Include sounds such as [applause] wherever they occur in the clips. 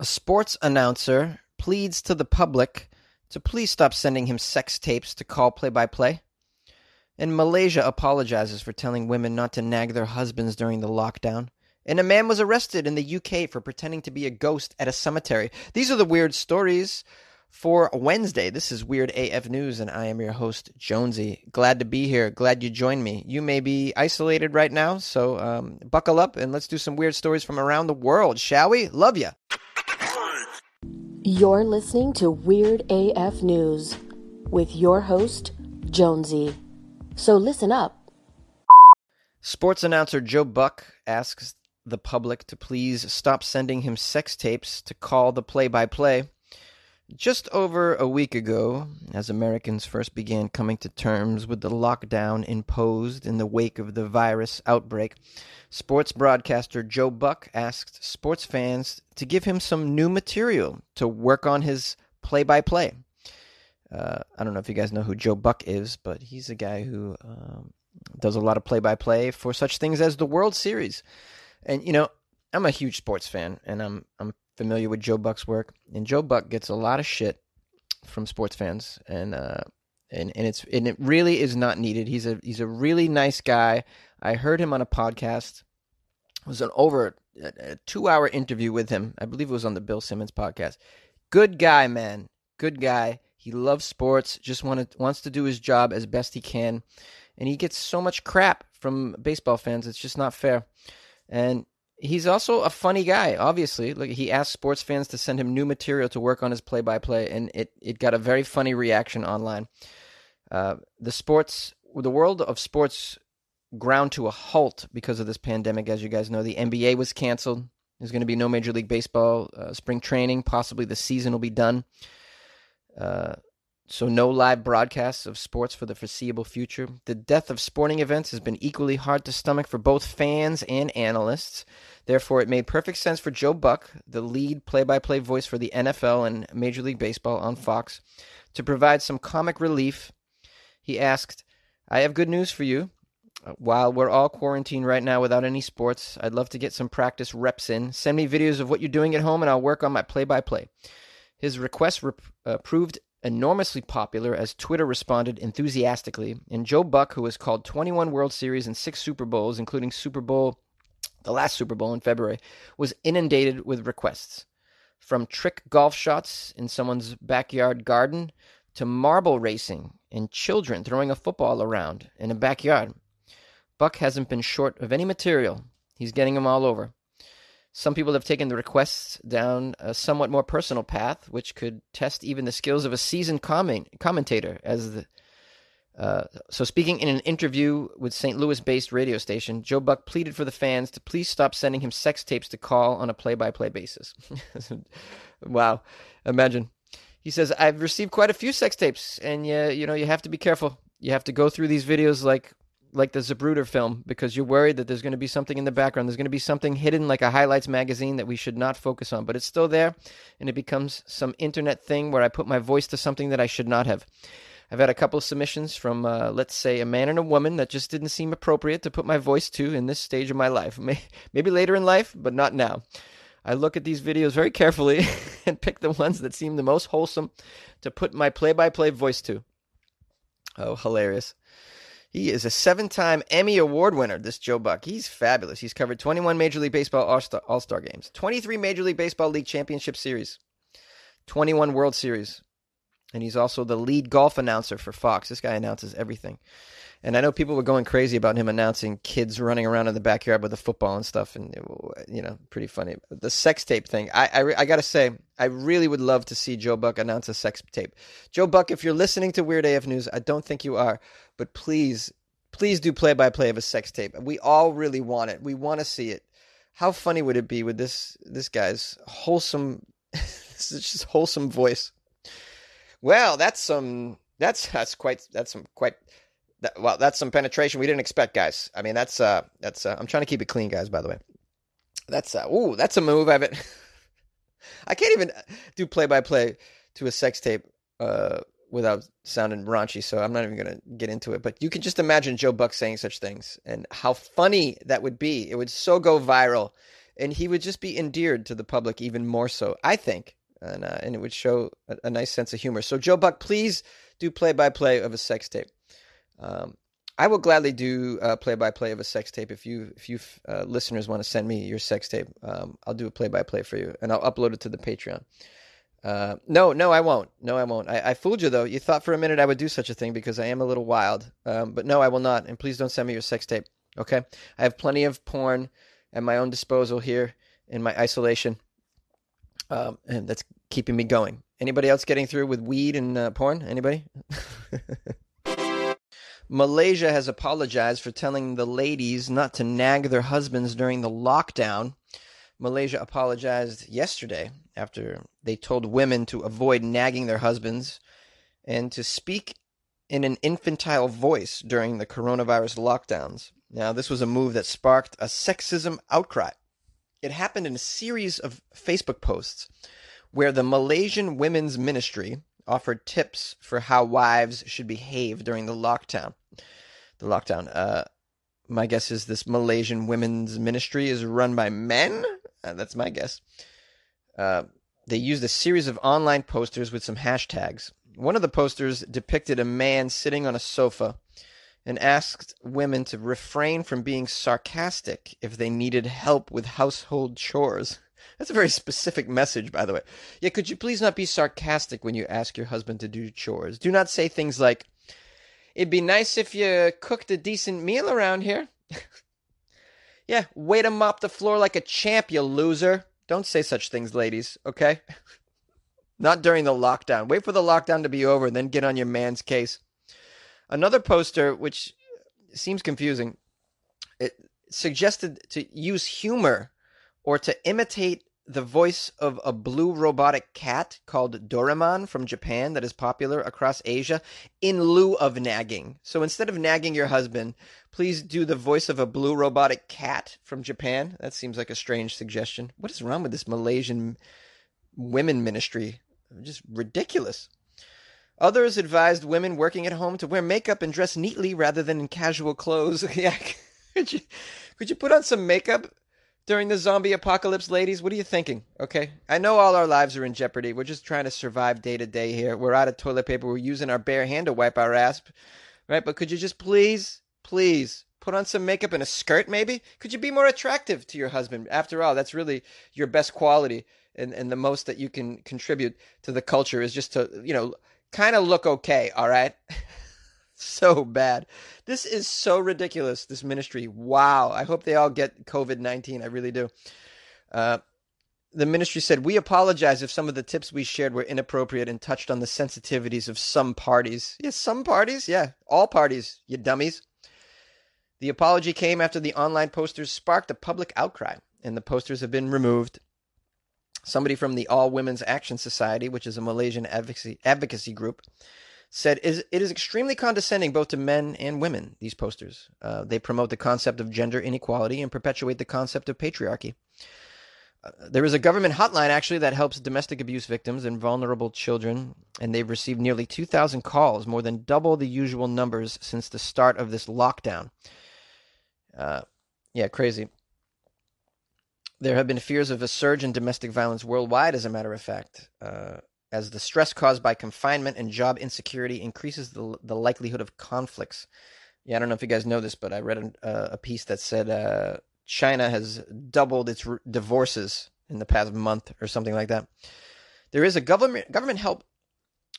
A sports announcer pleads to the public to please stop sending him sex tapes to call play by play. And Malaysia apologizes for telling women not to nag their husbands during the lockdown. And a man was arrested in the UK for pretending to be a ghost at a cemetery. These are the weird stories for Wednesday. This is Weird AF News, and I am your host, Jonesy. Glad to be here. Glad you joined me. You may be isolated right now, so um, buckle up and let's do some weird stories from around the world, shall we? Love ya. You're listening to Weird AF News with your host, Jonesy. So listen up. Sports announcer Joe Buck asks the public to please stop sending him sex tapes to call the play by play. Just over a week ago, as Americans first began coming to terms with the lockdown imposed in the wake of the virus outbreak, sports broadcaster Joe Buck asked sports fans to give him some new material to work on his play by play. I don't know if you guys know who Joe Buck is, but he's a guy who um, does a lot of play by play for such things as the World Series. And, you know, I'm a huge sports fan, and I'm, I'm familiar with Joe Buck's work, and Joe Buck gets a lot of shit from sports fans, and uh, and and it's and it really is not needed. He's a he's a really nice guy. I heard him on a podcast. It was an over a, a two hour interview with him. I believe it was on the Bill Simmons podcast. Good guy, man. Good guy. He loves sports. Just wanted wants to do his job as best he can, and he gets so much crap from baseball fans. It's just not fair. And he's also a funny guy. Obviously, like he asked sports fans to send him new material to work on his play-by-play, and it it got a very funny reaction online. Uh, the sports, the world of sports, ground to a halt because of this pandemic. As you guys know, the NBA was canceled. There's going to be no Major League Baseball uh, spring training. Possibly the season will be done. Uh, so no live broadcasts of sports for the foreseeable future. The death of sporting events has been equally hard to stomach for both fans and analysts. Therefore, it made perfect sense for Joe Buck, the lead play-by-play voice for the NFL and Major League Baseball on Fox, to provide some comic relief. He asked, "I have good news for you. While we're all quarantined right now without any sports, I'd love to get some practice reps in. Send me videos of what you're doing at home, and I'll work on my play-by-play." His request re- uh, proved enormously popular as Twitter responded enthusiastically, and Joe Buck, who has called 21 World Series and six Super Bowls, including Super Bowl, the last Super Bowl in February, was inundated with requests. From trick golf shots in someone's backyard garden to marble racing and children throwing a football around in a backyard. Buck hasn't been short of any material. He's getting them all over. Some people have taken the requests down a somewhat more personal path, which could test even the skills of a seasoned comment, commentator. As the uh, so, speaking in an interview with St. Louis-based radio station, Joe Buck pleaded for the fans to please stop sending him sex tapes to call on a play-by-play basis. [laughs] wow, imagine. He says, "I've received quite a few sex tapes, and you, you know, you have to be careful. You have to go through these videos like like the Zapruder film because you're worried that there's going to be something in the background. There's going to be something hidden like a highlights magazine that we should not focus on, but it's still there and it becomes some internet thing where I put my voice to something that I should not have. I've had a couple of submissions from, uh, let's say, a man and a woman that just didn't seem appropriate to put my voice to in this stage of my life. Maybe later in life, but not now. I look at these videos very carefully [laughs] and pick the ones that seem the most wholesome to put my play by play voice to. Oh, hilarious. He is a seven time Emmy Award winner, this Joe Buck. He's fabulous. He's covered 21 Major League Baseball All Star games, 23 Major League Baseball League Championship Series, 21 World Series. And he's also the lead golf announcer for Fox. This guy announces everything. And I know people were going crazy about him announcing kids running around in the backyard with a football and stuff, and you know, pretty funny. The sex tape thing, I, I, I got to say, I really would love to see Joe Buck announce a sex tape. Joe Buck, if you're listening to Weird AF News, I don't think you are, but please, please do play by play of a sex tape. We all really want it. We want to see it. How funny would it be with this this guy's wholesome, [laughs] this just wholesome voice? Well, that's some. That's that's quite that's some quite that, well, that's some penetration we didn't expect, guys. I mean, that's uh, that's uh, I'm trying to keep it clean, guys. By the way, that's uh, ooh, that's a move. I've [laughs] I can't even do play by play to a sex tape uh, without sounding raunchy, so I'm not even gonna get into it. But you can just imagine Joe Buck saying such things and how funny that would be. It would so go viral and he would just be endeared to the public even more so. I think, and uh, and it would show a, a, nice sense of humor. So Joe Buck, please do play by play of a sex tape. Um, I will gladly do play by play of a sex tape if you if you uh, listeners want to send me your sex tape. Um, I'll do a play by play for you, and I'll upload it to the Patreon. Uh, no, no, I won't. No, I won't. I, I, fooled you though. You thought for a minute I would do such a thing because I am a little wild. Um, but no, I will not. And please don't send me your sex tape. Okay, I have plenty of porn at my own disposal here in my isolation, um, and that's keeping me going. Anybody else getting through with weed and uh, porn? Anybody? [laughs] Malaysia has apologized for telling the ladies not to nag their husbands during the lockdown. Malaysia apologized yesterday after they told women to avoid nagging their husbands and to speak in an infantile voice during the coronavirus lockdowns. Now, this was a move that sparked a sexism outcry. It happened in a series of Facebook posts where the Malaysian Women's Ministry offered tips for how wives should behave during the lockdown. The lockdown. Uh, my guess is this Malaysian women's ministry is run by men. Uh, that's my guess. Uh, they used a series of online posters with some hashtags. One of the posters depicted a man sitting on a sofa and asked women to refrain from being sarcastic if they needed help with household chores. [laughs] That's a very specific message, by the way. Yeah, could you please not be sarcastic when you ask your husband to do chores? Do not say things like, It'd be nice if you cooked a decent meal around here. [laughs] yeah, way to mop the floor like a champ, you loser. Don't say such things, ladies, okay? [laughs] Not during the lockdown. Wait for the lockdown to be over and then get on your man's case. Another poster, which seems confusing, it suggested to use humor or to imitate the voice of a blue robotic cat called Doraemon from Japan that is popular across Asia in lieu of nagging. So instead of nagging your husband, please do the voice of a blue robotic cat from Japan. That seems like a strange suggestion. What is wrong with this Malaysian women ministry? Just ridiculous. Others advised women working at home to wear makeup and dress neatly rather than in casual clothes. [laughs] yeah. could you could you put on some makeup during the zombie apocalypse, ladies? What are you thinking? Okay. I know all our lives are in jeopardy. We're just trying to survive day to day here. We're out of toilet paper. We're using our bare hand to wipe our ass. Right? But could you just please, please put on some makeup and a skirt, maybe? Could you be more attractive to your husband? After all, that's really your best quality and, and the most that you can contribute to the culture is just to, you know, kind of look okay, all right? [laughs] so bad. This is so ridiculous, this ministry. Wow. I hope they all get COVID 19. I really do. Uh, the ministry said, We apologize if some of the tips we shared were inappropriate and touched on the sensitivities of some parties. Yes, some parties? Yeah, all parties, you dummies. The apology came after the online posters sparked a public outcry, and the posters have been removed. Somebody from the All Women's Action Society, which is a Malaysian advocacy, advocacy group, said it is extremely condescending both to men and women, these posters. Uh, they promote the concept of gender inequality and perpetuate the concept of patriarchy. Uh, there is a government hotline actually that helps domestic abuse victims and vulnerable children, and they've received nearly 2,000 calls, more than double the usual numbers since the start of this lockdown. Uh, yeah, crazy. There have been fears of a surge in domestic violence worldwide, as a matter of fact. Uh, as the stress caused by confinement and job insecurity increases the, the likelihood of conflicts. Yeah, I don't know if you guys know this, but I read a, a piece that said uh, China has doubled its re- divorces in the past month or something like that. There is a government government help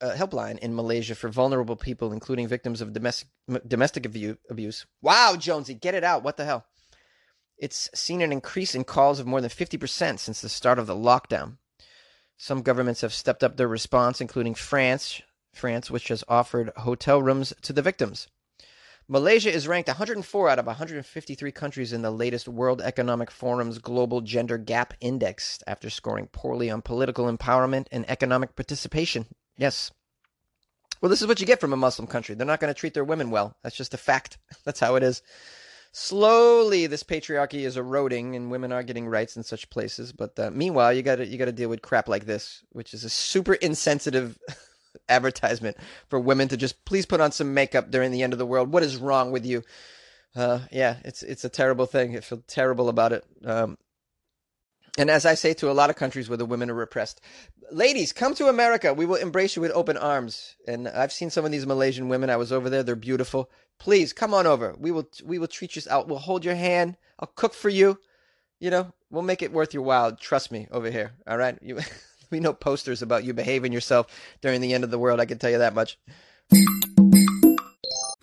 uh, helpline in Malaysia for vulnerable people, including victims of domestic domestic abuse. Wow, Jonesy, get it out! What the hell? It's seen an increase in calls of more than fifty percent since the start of the lockdown. Some governments have stepped up their response, including France, France, which has offered hotel rooms to the victims. Malaysia is ranked 104 out of 153 countries in the latest World Economic Forum's Global Gender Gap Index after scoring poorly on political empowerment and economic participation. Yes. Well, this is what you get from a Muslim country. They're not going to treat their women well. That's just a fact. [laughs] That's how it is slowly this patriarchy is eroding and women are getting rights in such places but uh, meanwhile you got to you got to deal with crap like this which is a super insensitive [laughs] advertisement for women to just please put on some makeup during the end of the world what is wrong with you uh, yeah it's it's a terrible thing i feel terrible about it um, And as I say to a lot of countries where the women are repressed, ladies, come to America. We will embrace you with open arms. And I've seen some of these Malaysian women. I was over there. They're beautiful. Please come on over. We will we will treat you out. We'll hold your hand. I'll cook for you. You know, we'll make it worth your while. Trust me over here. All right. You, [laughs] we know posters about you behaving yourself during the end of the world. I can tell you that much.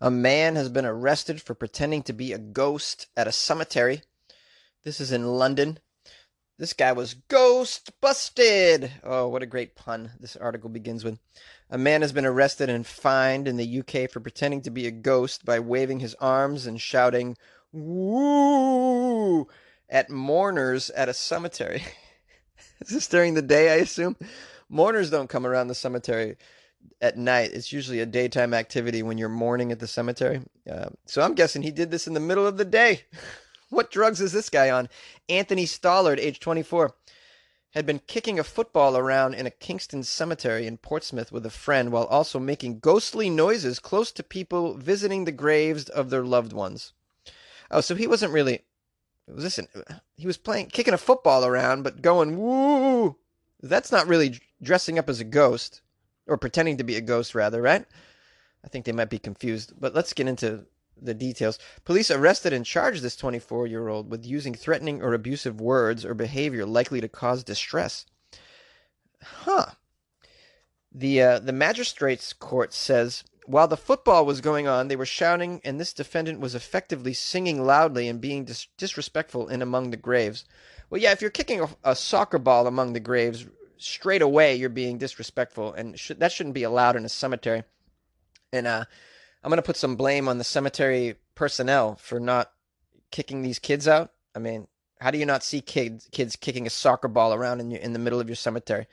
A man has been arrested for pretending to be a ghost at a cemetery. This is in London. This guy was ghost busted. Oh, what a great pun this article begins with. A man has been arrested and fined in the UK for pretending to be a ghost by waving his arms and shouting, woo, at mourners at a cemetery. [laughs] is this during the day, I assume? Mourners don't come around the cemetery at night. It's usually a daytime activity when you're mourning at the cemetery. Uh, so I'm guessing he did this in the middle of the day. [laughs] what drugs is this guy on? Anthony Stollard, age 24, had been kicking a football around in a Kingston cemetery in Portsmouth with a friend while also making ghostly noises close to people visiting the graves of their loved ones. Oh, so he wasn't really. Listen, he was playing, kicking a football around, but going woo. That's not really dressing up as a ghost or pretending to be a ghost, rather, right? I think they might be confused. But let's get into the details. Police arrested and charged this 24 year old with using threatening or abusive words or behavior likely to cause distress. Huh. The, uh, the magistrate's court says while the football was going on, they were shouting, and this defendant was effectively singing loudly and being dis- disrespectful in among the graves. Well, yeah, if you're kicking a, a soccer ball among the graves, straight away you're being disrespectful, and sh- that shouldn't be allowed in a cemetery. And uh, I'm gonna put some blame on the cemetery personnel for not kicking these kids out. I mean, how do you not see kids kids kicking a soccer ball around in your, in the middle of your cemetery?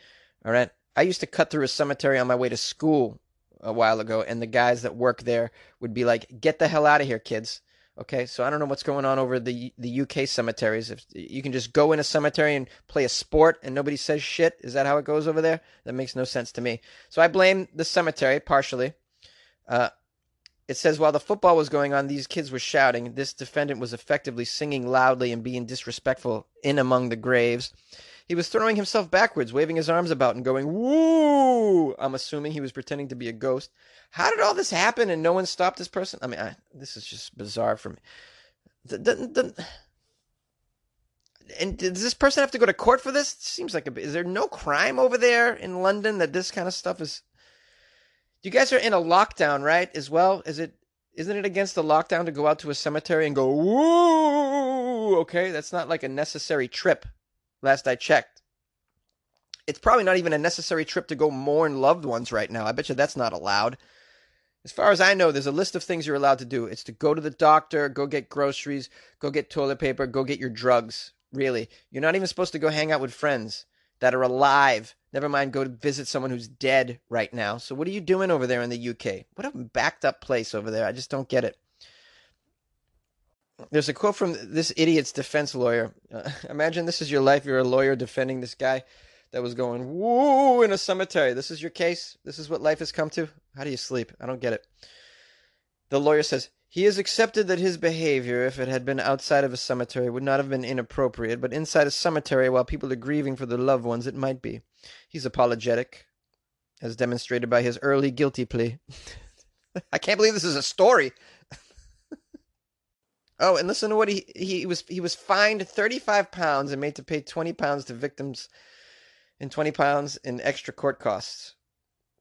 All right. I used to cut through a cemetery on my way to school a while ago, and the guys that work there would be like, "Get the hell out of here, kids." Okay, so I don't know what's going on over the the UK cemeteries. If you can just go in a cemetery and play a sport and nobody says shit, is that how it goes over there? That makes no sense to me. So I blame the cemetery partially. Uh, it says while the football was going on, these kids were shouting. This defendant was effectively singing loudly and being disrespectful in among the graves. He was throwing himself backwards, waving his arms about and going, woo! I'm assuming he was pretending to be a ghost. How did all this happen and no one stopped this person? I mean, I, this is just bizarre for me. The, the, the, and does this person have to go to court for this? It seems like a Is there no crime over there in London that this kind of stuff is? You guys are in a lockdown, right? As well, is it? Isn't it against the lockdown to go out to a cemetery and go woo? Okay, that's not like a necessary trip last I checked. It's probably not even a necessary trip to go mourn loved ones right now. I bet you that's not allowed. As far as I know, there's a list of things you're allowed to do. It's to go to the doctor, go get groceries, go get toilet paper, go get your drugs. Really. You're not even supposed to go hang out with friends that are alive. Never mind go to visit someone who's dead right now. So what are you doing over there in the UK? What a backed up place over there. I just don't get it. There's a quote from this idiot's defense lawyer. Uh, [laughs] imagine this is your life. You're a lawyer defending this guy that was going woo in a cemetery. This is your case. This is what life has come to. How do you sleep? I don't get it. The lawyer says he has accepted that his behavior, if it had been outside of a cemetery, would not have been inappropriate, but inside a cemetery while people are grieving for their loved ones, it might be. He's apologetic, as demonstrated by his early guilty plea. [laughs] I can't believe this is a story. Oh, and listen to what he he was he was fined thirty five pounds and made to pay twenty pounds to victims, and twenty pounds in extra court costs.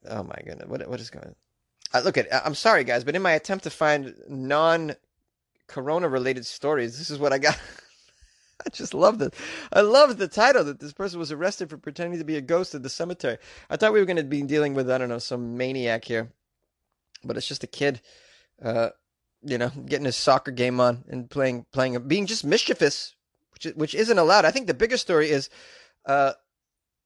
Oh my goodness, what what is going? on? Uh, look at I'm sorry guys, but in my attempt to find non corona related stories, this is what I got. [laughs] I just love it. I love the title that this person was arrested for pretending to be a ghost at the cemetery. I thought we were going to be dealing with I don't know some maniac here, but it's just a kid. Uh, you know, getting his soccer game on and playing, playing, being just mischievous which which isn't allowed. I think the bigger story is uh,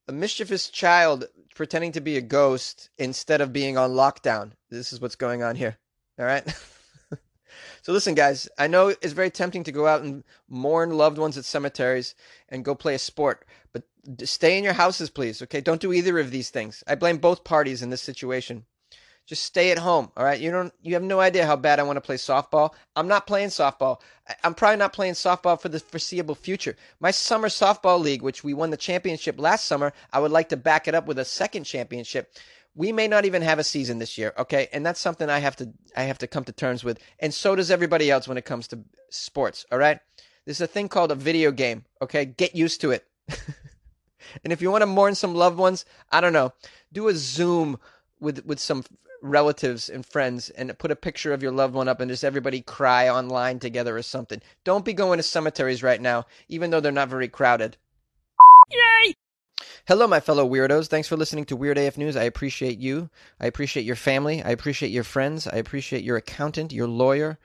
a mischievous child pretending to be a ghost instead of being on lockdown. This is what's going on here. All right. [laughs] so listen, guys. I know it's very tempting to go out and mourn loved ones at cemeteries and go play a sport, but stay in your houses, please. Okay, don't do either of these things. I blame both parties in this situation. Just stay at home. All right. You don't. You have no idea how bad I want to play softball. I'm not playing softball. I'm probably not playing softball for the foreseeable future. My summer softball league, which we won the championship last summer, I would like to back it up with a second championship. We may not even have a season this year. Okay, and that's something I have to. I have to come to terms with, and so does everybody else when it comes to sports. All right. There's a thing called a video game. Okay, get used to it. [laughs] and if you want to mourn some loved ones, I don't know, do a Zoom with with some relatives and friends and put a picture of your loved one up and just everybody cry online together or something. Don't be going to cemeteries right now, even though they're not very crowded. Yay! Hello, my fellow weirdos. Thanks for listening to Weird AF News. I appreciate you. I appreciate your family. I appreciate your friends. I appreciate your accountant, your lawyer,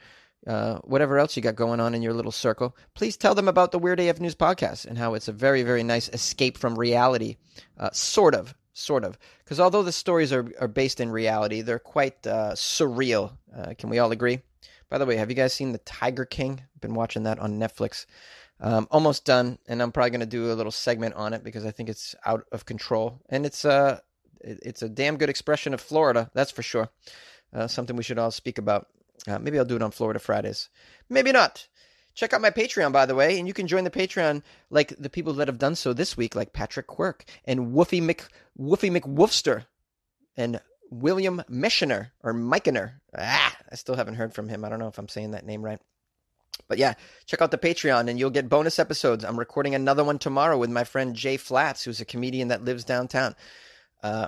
uh, whatever else you got going on in your little circle. Please tell them about the Weird AF News podcast and how it's a very, very nice escape from reality. Uh, sort of sort of. Because although the stories are, are based in reality, they're quite uh, surreal. Uh, can we all agree? By the way, have you guys seen The Tiger King? Been watching that on Netflix. Um, almost done, and I'm probably going to do a little segment on it because I think it's out of control, and it's a uh, it's a damn good expression of Florida, that's for sure. Uh, something we should all speak about. Uh, maybe I'll do it on Florida Fridays. Maybe not. Check out my Patreon, by the way, and you can join the Patreon like the people that have done so this week, like Patrick Quirk and Woofy Mc Woofy McWoofster and William Mishner or Mikener. Ah, I still haven't heard from him. I don't know if I'm saying that name right. But yeah, check out the Patreon and you'll get bonus episodes. I'm recording another one tomorrow with my friend Jay Flats, who's a comedian that lives downtown. Uh,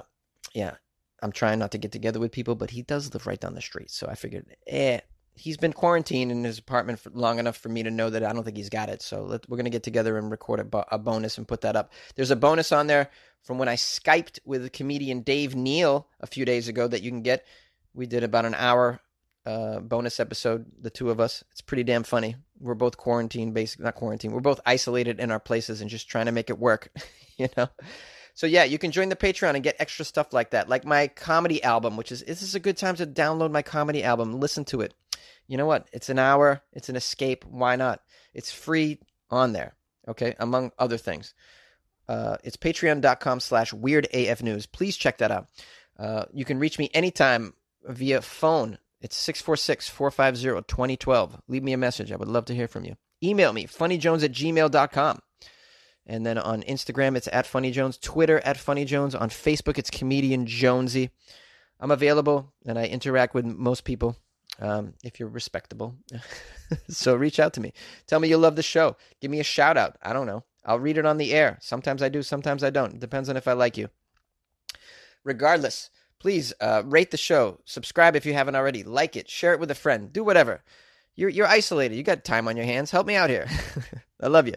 yeah, I'm trying not to get together with people, but he does live right down the street. So I figured, eh, he's been quarantined in his apartment for long enough for me to know that I don't think he's got it. So let, we're going to get together and record a, a, bonus and put that up. There's a bonus on there from when I Skyped with comedian Dave Neal a few days ago that you can get. We did about an hour uh, bonus episode, the two of us. It's pretty damn funny. We're both quarantined, basically, not quarantined. We're both isolated in our places and just trying to make it work, [laughs] you know? So yeah, you can join the Patreon and get extra stuff like that, like my comedy album, which is this is a good time to download my comedy album, listen to it you know what? It's an hour, it's an escape. Why not? It's free on there, okay, among other things. Uh, it's patreon.com slash weird AF news. Please check that out. Uh, you can reach me anytime via phone. It's 646 450 2012. Leave me a message. I would love to hear from you. Email me, funnyjones at gmail.com. And then on Instagram, it's at funnyjones. Twitter, at funnyjones. On Facebook, it's comedian Jonesy. I'm available and I interact with most people um, if you're respectable. [laughs] so reach out to me. Tell me you love the show. Give me a shout out. I don't know. I'll read it on the air. Sometimes I do, sometimes I don't. It depends on if I like you. Regardless, please uh, rate the show. Subscribe if you haven't already. Like it. Share it with a friend. Do whatever. You're, you're isolated. You got time on your hands. Help me out here. [laughs] I love you.